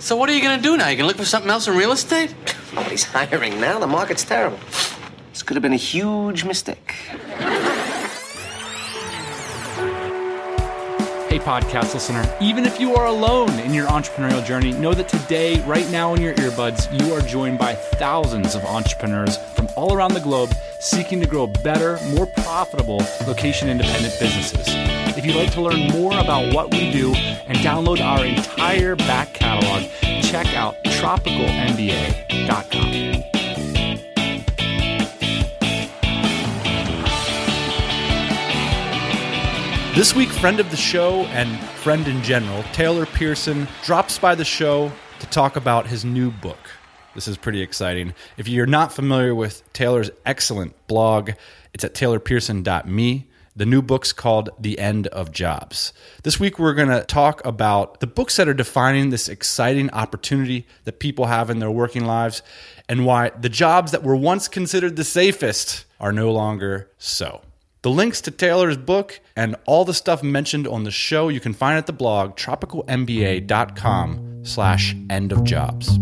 So what are you gonna do now? You gonna look for something else in real estate? Nobody's hiring now. The market's terrible. This could have been a huge mistake. Hey, podcast listener, even if you are alone in your entrepreneurial journey, know that today, right now in your earbuds, you are joined by thousands of entrepreneurs from all around the globe seeking to grow better, more profitable location independent businesses. If you'd like to learn more about what we do and download our entire back catalog, check out tropicalmba.com. This week, friend of the show and friend in general, Taylor Pearson, drops by the show to talk about his new book. This is pretty exciting. If you're not familiar with Taylor's excellent blog, it's at taylorpearson.me. The new book's called The End of Jobs. This week, we're going to talk about the books that are defining this exciting opportunity that people have in their working lives and why the jobs that were once considered the safest are no longer so. The links to Taylor's book and all the stuff mentioned on the show you can find at the blog tropicalmba.com slash end of jobs.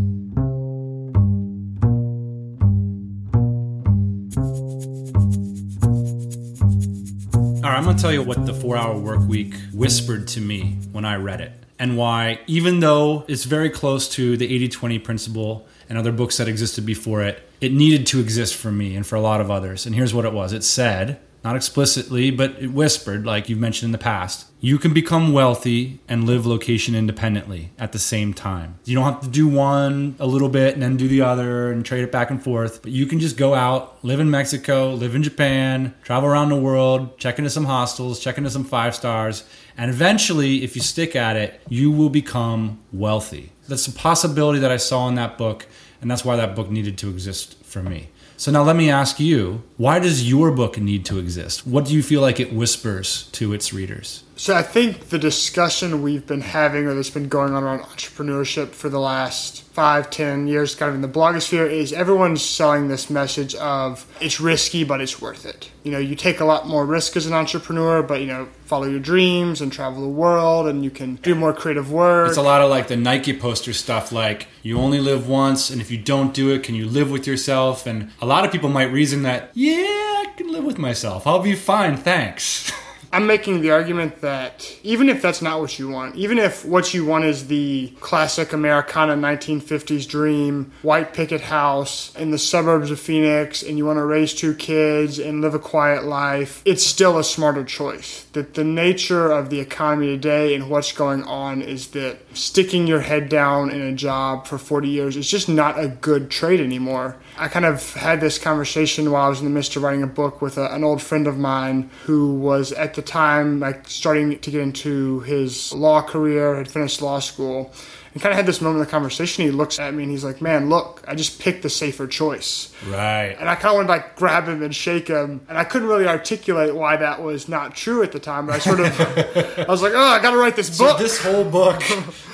All right, I'm going to tell you what the four hour work week whispered to me when I read it, and why, even though it's very close to the 80 20 principle and other books that existed before it, it needed to exist for me and for a lot of others. And here's what it was it said, not explicitly, but it whispered, like you've mentioned in the past. You can become wealthy and live location independently at the same time. You don't have to do one a little bit and then do the other and trade it back and forth, but you can just go out, live in Mexico, live in Japan, travel around the world, check into some hostels, check into some five stars, and eventually, if you stick at it, you will become wealthy. That's a possibility that I saw in that book, and that's why that book needed to exist for me. So now let me ask you, why does your book need to exist? What do you feel like it whispers to its readers? So I think the discussion we've been having or that's been going on around entrepreneurship for the last five, ten years, kind of in the blogosphere, is everyone's selling this message of it's risky, but it's worth it. You know, you take a lot more risk as an entrepreneur, but you know, follow your dreams and travel the world, and you can do more creative work. It's a lot of like the Nike poster stuff, like you only live once, and if you don't do it, can you live with yourself? And a lot of people might reason that, yeah, I can live with myself. I'll be fine, thanks. I'm making the argument that even if that's not what you want, even if what you want is the classic Americana 1950s dream, white picket house in the suburbs of Phoenix, and you want to raise two kids and live a quiet life, it's still a smarter choice. That the nature of the economy today and what's going on is that sticking your head down in a job for 40 years is just not a good trade anymore. I kind of had this conversation while I was in the midst of writing a book with a, an old friend of mine who was at the time like starting to get into his law career, had finished law school, and kind of had this moment in the conversation. He looks at me and he's like, "Man, look, I just picked the safer choice." Right. And I kind of wanted to like grab him and shake him, and I couldn't really articulate why that was not true at the time. But I sort of, I was like, "Oh, I got to write this book." So this whole book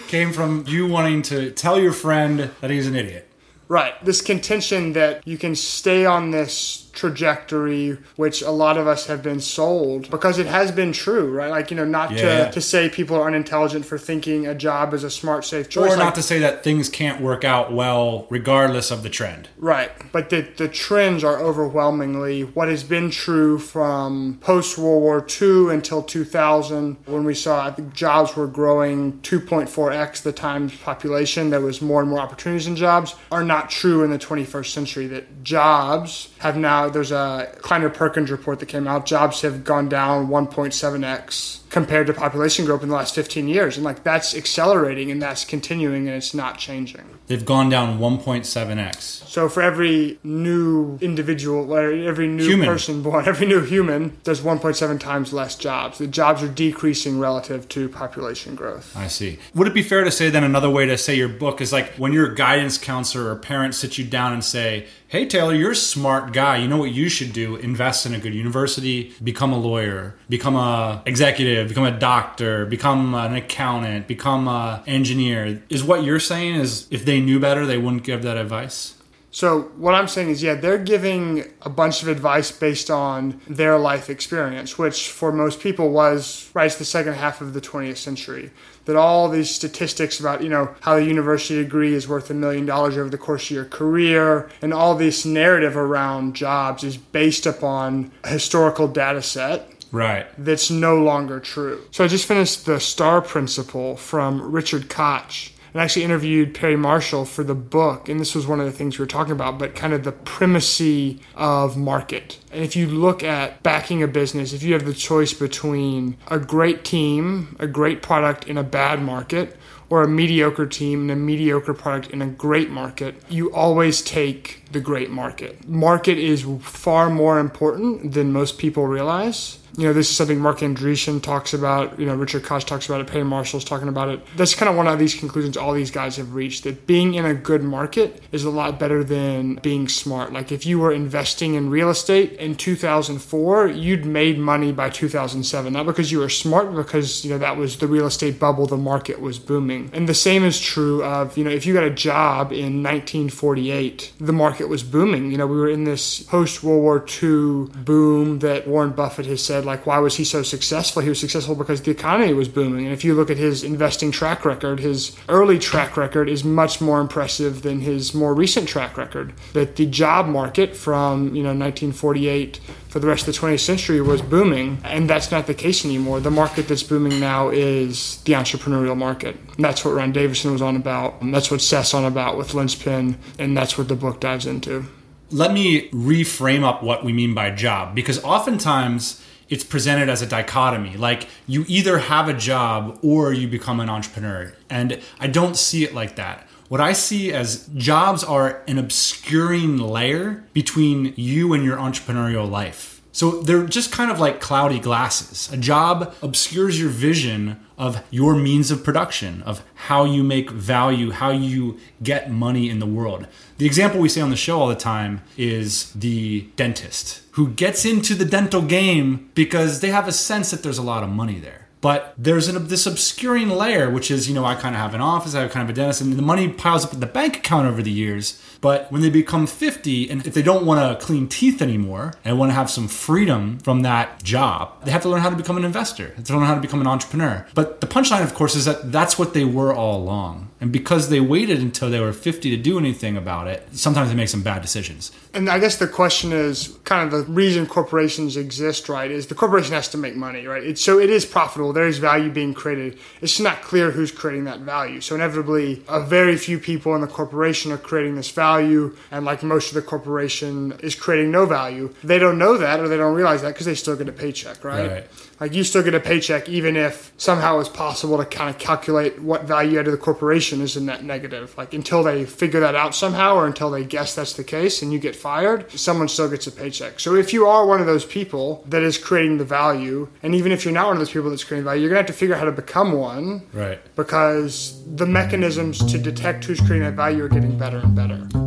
came from you wanting to tell your friend that he's an idiot. Right. This contention that you can stay on this trajectory, which a lot of us have been sold because it has been true, right? Like, you know, not Yeah. to, to say people are unintelligent for thinking a job is a smart, safe choice. Or Like, not to say that things can't work out well regardless of the trend. Right. But the, the trends are overwhelmingly what has been true from post World War II until 2000, when we saw I think jobs were growing 2.4x the times population. There was more and more opportunities in jobs, are not true in the 21st century. That jobs have now, there's a Kleiner Perkins report that came out, jobs have gone down 1.7x compared to population growth in the last 15 years. And like that's accelerating and that's continuing and it's not changing. They've gone down 1.7x. So for every new individual, or every new Human. person born, every new human, there's 1.7 times less jobs. The jobs are decreasing relative to population growth. I see. Would it be fair to say then another way to say your book is like when your guidance counselor or parent sits you down and say, "Hey Taylor, you're a smart guy. You know what you should do? Invest in a good university, become a lawyer, become a executive, become a doctor, become an accountant, become a engineer." Is what you're saying is if they knew better, they wouldn't give that advice? So what I'm saying is, yeah, they're giving a bunch of advice based on their life experience, which for most people was right it's the second half of the 20th century. That all these statistics about you know how a university degree is worth a million dollars over the course of your career, and all this narrative around jobs is based upon a historical data set Right. that's no longer true. So I just finished the STAR principle from Richard Koch and actually interviewed Perry Marshall for the book. And this was one of the things we were talking about, but kind of the primacy of market. And if you look at backing a business, if you have the choice between a great team, a great product in a bad market, or a mediocre team and a mediocre product in a great market, you always take the great market. Market is far more important than most people realize. You know, this is something Marc Andreessen talks about, you know, Richard Koch talks about it, Perry Marshall's talking about it. That's kind of one of these conclusions all these guys have reached that being in a good market is a lot better than being smart. Like if you were investing in real estate in 2004, you'd made money by 2007, not because you were smart, because, you know, that was the real estate bubble, the market was booming. And the same is true of, you know, if you got a job in 1948, the market was booming. You know, we were in this post World War II boom that Warren Buffett has said, like, why was he so successful? He was successful because the economy was booming. And if you look at his investing track record, his early track record is much more impressive than his more recent track record. That the job market from, you know, 1948 for the rest of the 20th century was booming, and that's not the case anymore. The market that's booming now is the entrepreneurial market. And that's what Ron Davison was on about, and that's what Seth's on about with Linchpin, and that's what the book dives into. Let me reframe up what we mean by job because oftentimes it's presented as a dichotomy. Like you either have a job or you become an entrepreneur. And I don't see it like that. What I see as jobs are an obscuring layer between you and your entrepreneurial life. So they're just kind of like cloudy glasses. A job obscures your vision of your means of production, of how you make value, how you get money in the world. The example we say on the show all the time is the dentist who gets into the dental game because they have a sense that there's a lot of money there. But there's an, this obscuring layer, which is, you know, I kind of have an office, I have kind of a dentist, and the money piles up in the bank account over the years. But when they become 50, and if they don't want to clean teeth anymore and want to have some freedom from that job, they have to learn how to become an investor. They have to learn how to become an entrepreneur. But the punchline, of course, is that that's what they were all along. And because they waited until they were 50 to do anything about it, sometimes they make some bad decisions. And I guess the question is kind of the reason corporations exist, right? Is the corporation has to make money, right? It's, so it is profitable. There is value being created. It's not clear who's creating that value. So inevitably, a very few people in the corporation are creating this value, and like most of the corporation is creating no value. They don't know that or they don't realize that because they still get a paycheck, right? Right. Like you still get a paycheck even if somehow it's possible to kind of calculate what value added to the corporation is in that negative. Like until they figure that out somehow or until they guess that's the case and you get fired, someone still gets a paycheck. So if you are one of those people that is creating the value, and even if you're not one of those people that's creating value, you're gonna have to figure out how to become one Right. because the mechanisms to detect who's creating that value are getting better and better.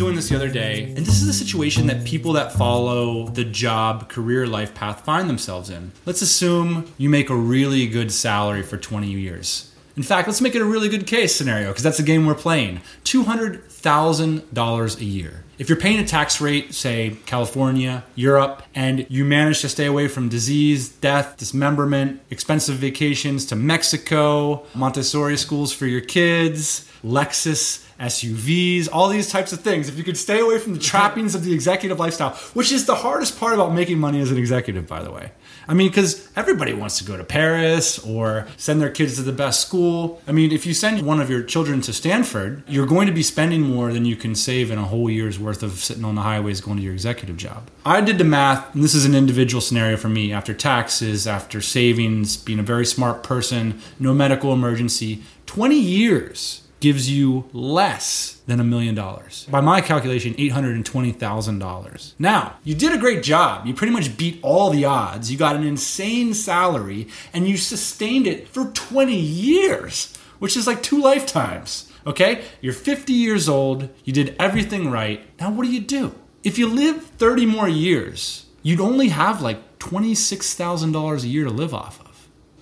Doing this the other day, and this is a situation that people that follow the job career life path find themselves in. Let's assume you make a really good salary for 20 years. In fact, let's make it a really good case scenario because that's the game we're playing. $200,000 a year. If you're paying a tax rate, say California, Europe, and you manage to stay away from disease, death, dismemberment, expensive vacations to Mexico, Montessori schools for your kids, Lexus SUVs, all these types of things. If you could stay away from the trappings of the executive lifestyle, which is the hardest part about making money as an executive, by the way. I mean, because everybody wants to go to Paris or send their kids to the best school. I mean, if you send one of your children to Stanford, you're going to be spending more than you can save in a whole year's worth of sitting on the highways going to your executive job. I did the math, and this is an individual scenario for me after taxes, after savings, being a very smart person, no medical emergency. 20 years gives you less than a million dollars. By my calculation, $820,000. Now, you did a great job. You pretty much beat all the odds. You got an insane salary and you sustained it for 20 years, which is like two lifetimes. Okay? You're 50 years old. You did everything right. Now, what do you do? If you live 30 more years, you'd only have like $26,000 a year to live off of.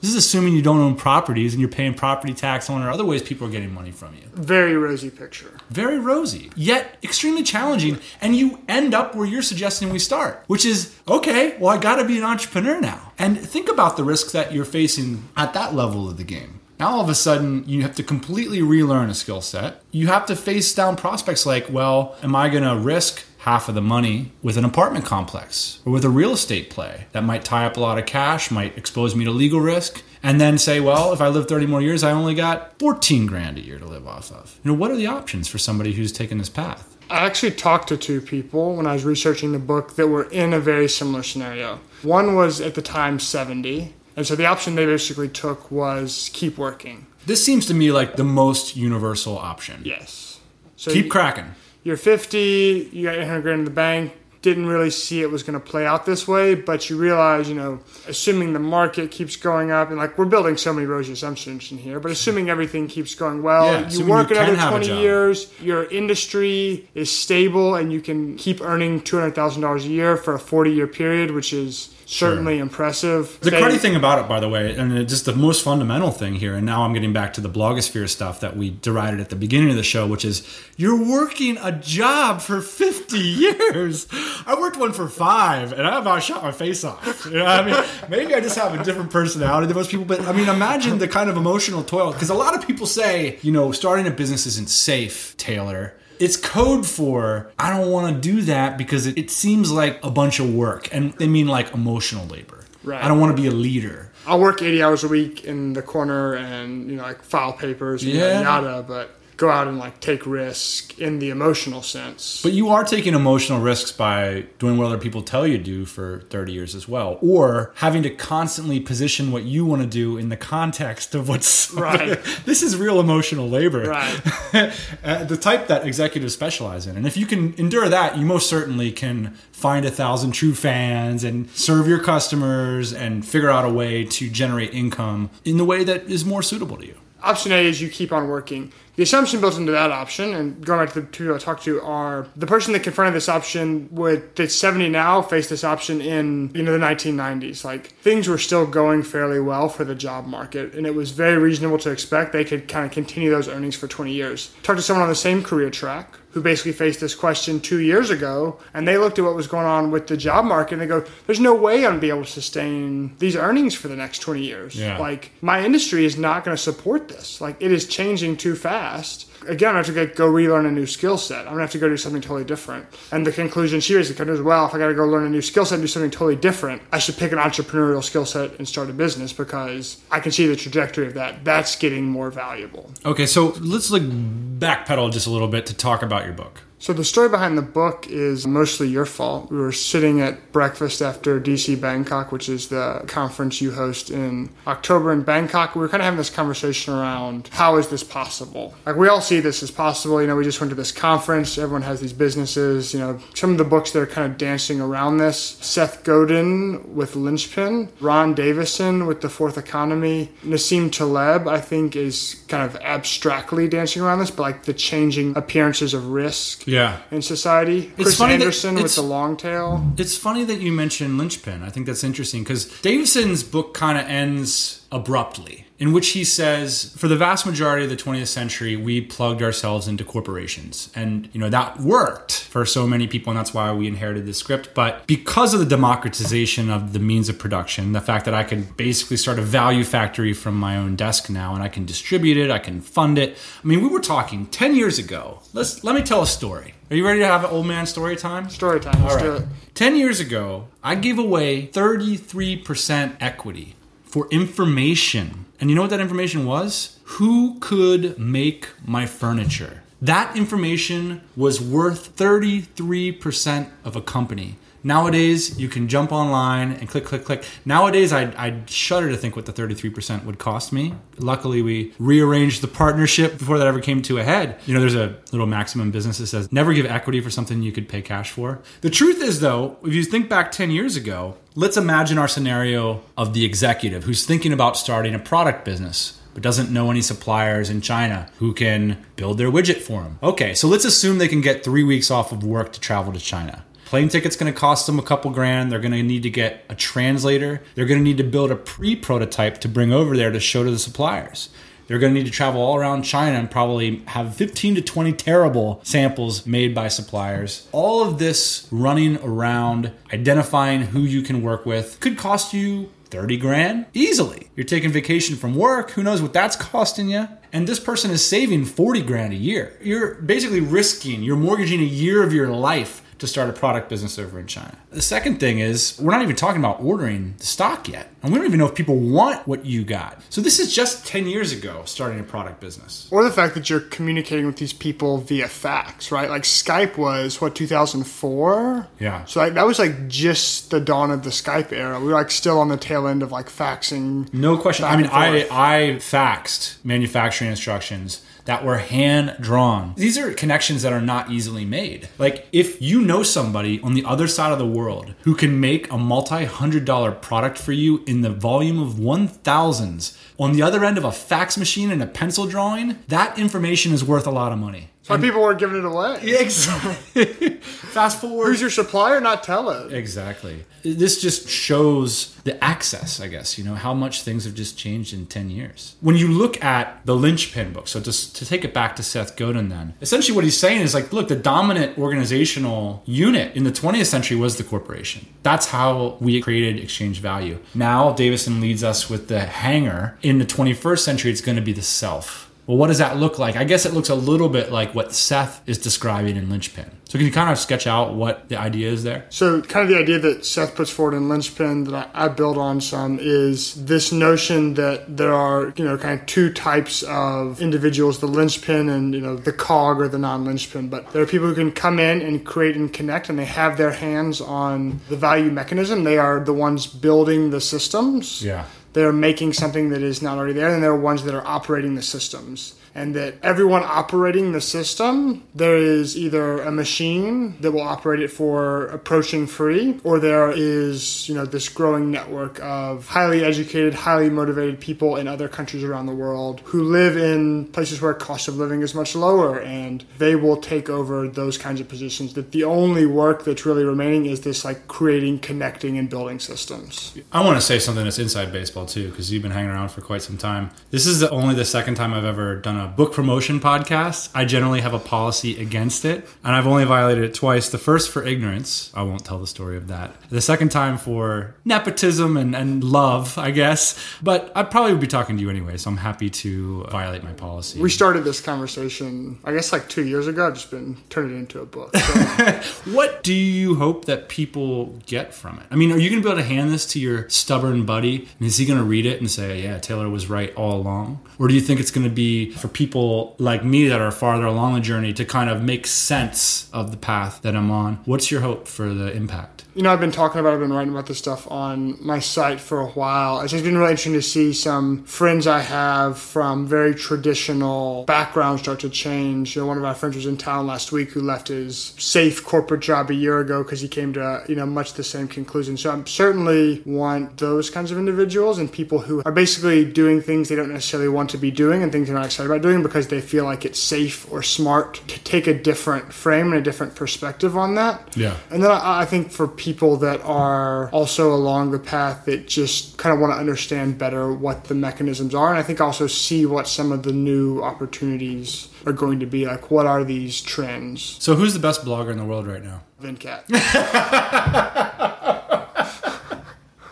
This is assuming you don't own properties and you're paying property tax on or other ways people are getting money from you. Very rosy picture. Very rosy, yet extremely challenging. And you end up where you're suggesting we start, which is okay, well, I gotta be an entrepreneur now. And think about the risks that you're facing at that level of the game. Now all of a sudden you have to completely relearn a skill set. You have to face down prospects like, well, am I going to risk half of the money with an apartment complex or with a real estate play that might tie up a lot of cash, might expose me to legal risk, and then say, well, if I live 30 more years, I only got 14 grand a year to live off of. You know, what are the options for somebody who's taken this path? I actually talked to two people when I was researching the book that were in a very similar scenario. One was at the time 70, and so the option they basically took was keep working. This seems to me like the most universal option. Yes. So Keep you- cracking. You're 50, you got your 100 grand in the bank, didn't really see it was going to play out this way, but you realize, you know, assuming the market keeps going up, and like we're building so many rosy assumptions in here, but assuming everything keeps going well, Yeah, you work you another 20 years, your industry is stable, and you can keep earning $200,000 a year for a 40 year period, which is certainly impressive. The They- cruddy thing about it, by the way, and just the most fundamental thing here, and now I'm getting back to the blogosphere stuff that we derided at the beginning of the show, which is you're working a job for 50 years. I worked one for five, and I about shot my face off. You know what I mean? Maybe I just have a different personality than most people, but I mean, imagine the kind of emotional toil. Because a lot of people say, you know, starting a business isn't safe, Taylor. It's code for I don't want to do that because it, it seems like a bunch of work, and they mean like emotional labor. Right. I don't want to be a leader. I'll work 80 hours a week in the corner and, you know, like file papers, and Yeah. yada, yada, but go out and like take risk in the emotional sense. But you are taking emotional risks by doing what other people tell you to do for 30 years as well, or having to constantly position what you want to do in the context of what's Right. this is real emotional labor. Right. Uh, the type that executives specialize in. And if you can endure that, you most certainly can find a thousand true fans and serve your customers and figure out a way to generate income in the way that is more suitable to you. Option A is you keep on working. The assumption built into that option, and going back to the two I talked to, are the person that confronted this option with that's 70 now faced this option in you know the 1990s. Like things were still going fairly well for the job market, and it was very reasonable to expect they could kind of continue those earnings for 20 years. Talked to someone on the same career track who basically faced this question two years ago, and they looked at what was going on with the job market, and they go, "There's no way I'm gonna be able to sustain these earnings for the next 20 years. Yeah. Like my industry is not going to support this. Like it is changing too fast. Again, I have to go- go relearn a new skill set. I'm gonna have to go do something totally different. And the conclusion she basically comes is, well, if I got to go learn a new skill set and do something totally different, I should pick an entrepreneurial skill set and start a business because I can see the trajectory of that. That's getting more valuable. Okay, so let's like backpedal just a little bit to talk about your book. So the story behind the book is mostly your fault. We were sitting at breakfast after DC Bangkok, which is the conference you host in October in Bangkok. We were kind of having this conversation around how is this possible? Like we all see this as possible. You know, we just went to this conference. Everyone has these businesses. You know, some of the books that are kind of dancing around this. Seth Godin with Linchpin, Ron Davison with The Fourth Economy, Nassim Taleb, I think, is kind of abstractly dancing around this, but like the changing appearances of risk Yeah. in society. Chris funny that Anderson with it's- the long tail. It's funny that you mentioned Linchpin. I think that's interesting because Davison's book kind of ends abruptly, in which he says, for the vast majority of the 20th century, we plugged ourselves into corporations. And, you know, that worked for so many people, and that's why we inherited this script. But because of the democratization of the means of production, the fact that I can basically start a value factory from my own desk now and I can distribute it, I can fund it. I mean, we were talking 10 years ago. Let's let me tell a story. Are you ready to have an old man story time? Story time. Let's All do it. 10 years ago, I gave away 33% equity for information. And you know what that information was? Who could make my furniture? That information was worth 33% of a company. Nowadays, you can jump online and click, click, click. Nowadays, I'd, I'd shudder to think what the 33% would cost me. Luckily, we rearranged the partnership before that ever came to a head. You know, there's a little maximum business that says never give equity for something you could pay cash for. The truth is, though, if you think back 10 years ago, let's imagine our scenario of the executive who's thinking about starting a product business but doesn't know any suppliers in China who can build their widget for him. Okay, so let's assume they can get three weeks off of work to travel to China. Plane ticket's going to cost them a couple grand. They're going to need to get a translator. They're going to need to build a pre prototype to bring over there to show to the suppliers. They're going to need to travel all around China and probably have 15 to 20 terrible samples made by suppliers. All of this running around identifying who you can work with could cost you 30 grand easily. You're taking vacation from work, who knows what that's costing you? And this person is saving 40 grand a year. You're basically risking, you're mortgaging a year of your life to start a product business over in China. The second thing is, we're not even talking about ordering the stock yet. And we don't even know if people want what you got. So this is just 10 years ago starting a product business. Or the fact that you're communicating with these people via fax, right? Like Skype was, what, 2004? Yeah. So like, that was like just the dawn of the Skype era. We were like still on the tail end of like faxing. No question. I mean, I. I faxed manufacturing instructions that were hand drawn. These are connections that are not easily made. Like, if you know somebody on the other side of the world who can make a multi hundred dollar product for you in the volume of one thousands on the other end of a fax machine and a pencil drawing, that information is worth a lot of money. Why people weren't giving it away. Exactly. Fast forward. Who's your supplier? Not tell it. Exactly. This just shows the access, I guess, you know, how much things have just changed in 10 years. When you look at the linchpin book, so just to take it back to Seth Godin then, essentially what he's saying is like, look, the dominant organizational unit in the 20th century was the corporation. That's how we created exchange value. Now, Davison leads us with the hanger. In the 21st century, it's going to be the self. Well, what does that look like? I guess it looks a little bit like what Seth is describing in Linchpin. So can you kind of sketch out what the idea is there? So, kind of the idea that Seth puts forward in Linchpin that I, I build on some is this notion that there are, you know, kind of two types of individuals the Lynchpin and, you know, the cog or the non Lynchpin. But there are people who can come in and create and connect and they have their hands on the value mechanism. They are the ones building the systems. Yeah. They're making something that is not already there, and there are ones that are operating the systems. And that everyone operating the system, there is either a machine that will operate it for approaching free, or there is, you know, this growing network of highly educated, highly motivated people in other countries around the world who live in places where cost of living is much lower, and they will take over those kinds of positions. That the only work that's really remaining is this like creating, connecting, and building systems. I want to say something that's inside baseball too, because you've been hanging around for quite some time. This is the, only the second time I've ever done a book promotion podcast. I generally have a policy against it, and I've only violated it twice. The first for ignorance. I won't tell the story of that. The second time for nepotism and, and love, I guess. But I probably would be talking to you anyway, so I'm happy to violate my policy. We started this conversation, I guess, like two years ago. I've just been turning it into a book. So What do you hope that people get from it? I mean, are you going to be able to hand this to your stubborn buddy and is he going to read it and say, yeah, Taylor was right all along? Or do you think it's going to be for people like me that are farther along the journey to kind of make sense of the path that I'm on? What's your hope for the impact? you know, I've been talking about, I've been writing about this stuff on my site for a while. It's just been really interesting to see some friends I have from very traditional backgrounds start to change. You know, one of our friends was in town last week who left his safe corporate job a year ago because he came to, you know, much the same conclusion. So I certainly want those kinds of individuals and people who are basically doing things they don't necessarily want to be doing and things they're not excited about doing because they feel like it's safe or smart to take a different frame and a different perspective on that. Yeah. And then I, I think for people that are also along the path that just kind of want to understand better what the mechanisms are, and I think also see what some of the new opportunities are going to be. Like, what are these trends? So, who's the best blogger in the world right now? Venkat.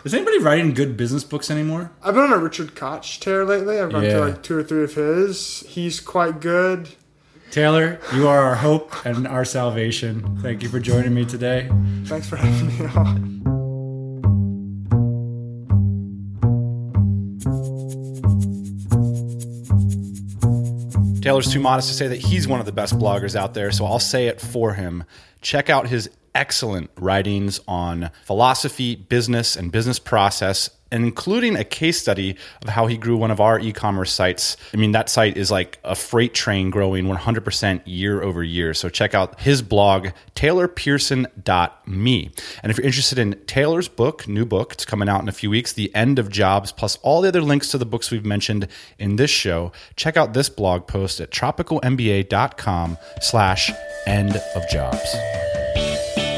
Is anybody writing good business books anymore? I've been on a Richard Koch tear lately. I've gone Yeah. to like two or three of his. He's quite good. Taylor, you are our hope and our salvation. Thank you for joining me today. Thanks for having me on. Taylor's too modest to say that he's one of the best bloggers out there, so I'll say it for him. Check out his excellent writings on philosophy, business, and business process, including a case study of how he grew one of our e commerce sites. I mean, that site is like a freight train growing 100% year over year. So check out his blog, taylorpearson.me. And if you're interested in Taylor's book, new book, it's coming out in a few weeks, The End of Jobs, plus all the other links to the books we've mentioned in this show, check out this blog post at tropicalmba.com slash end of jobs.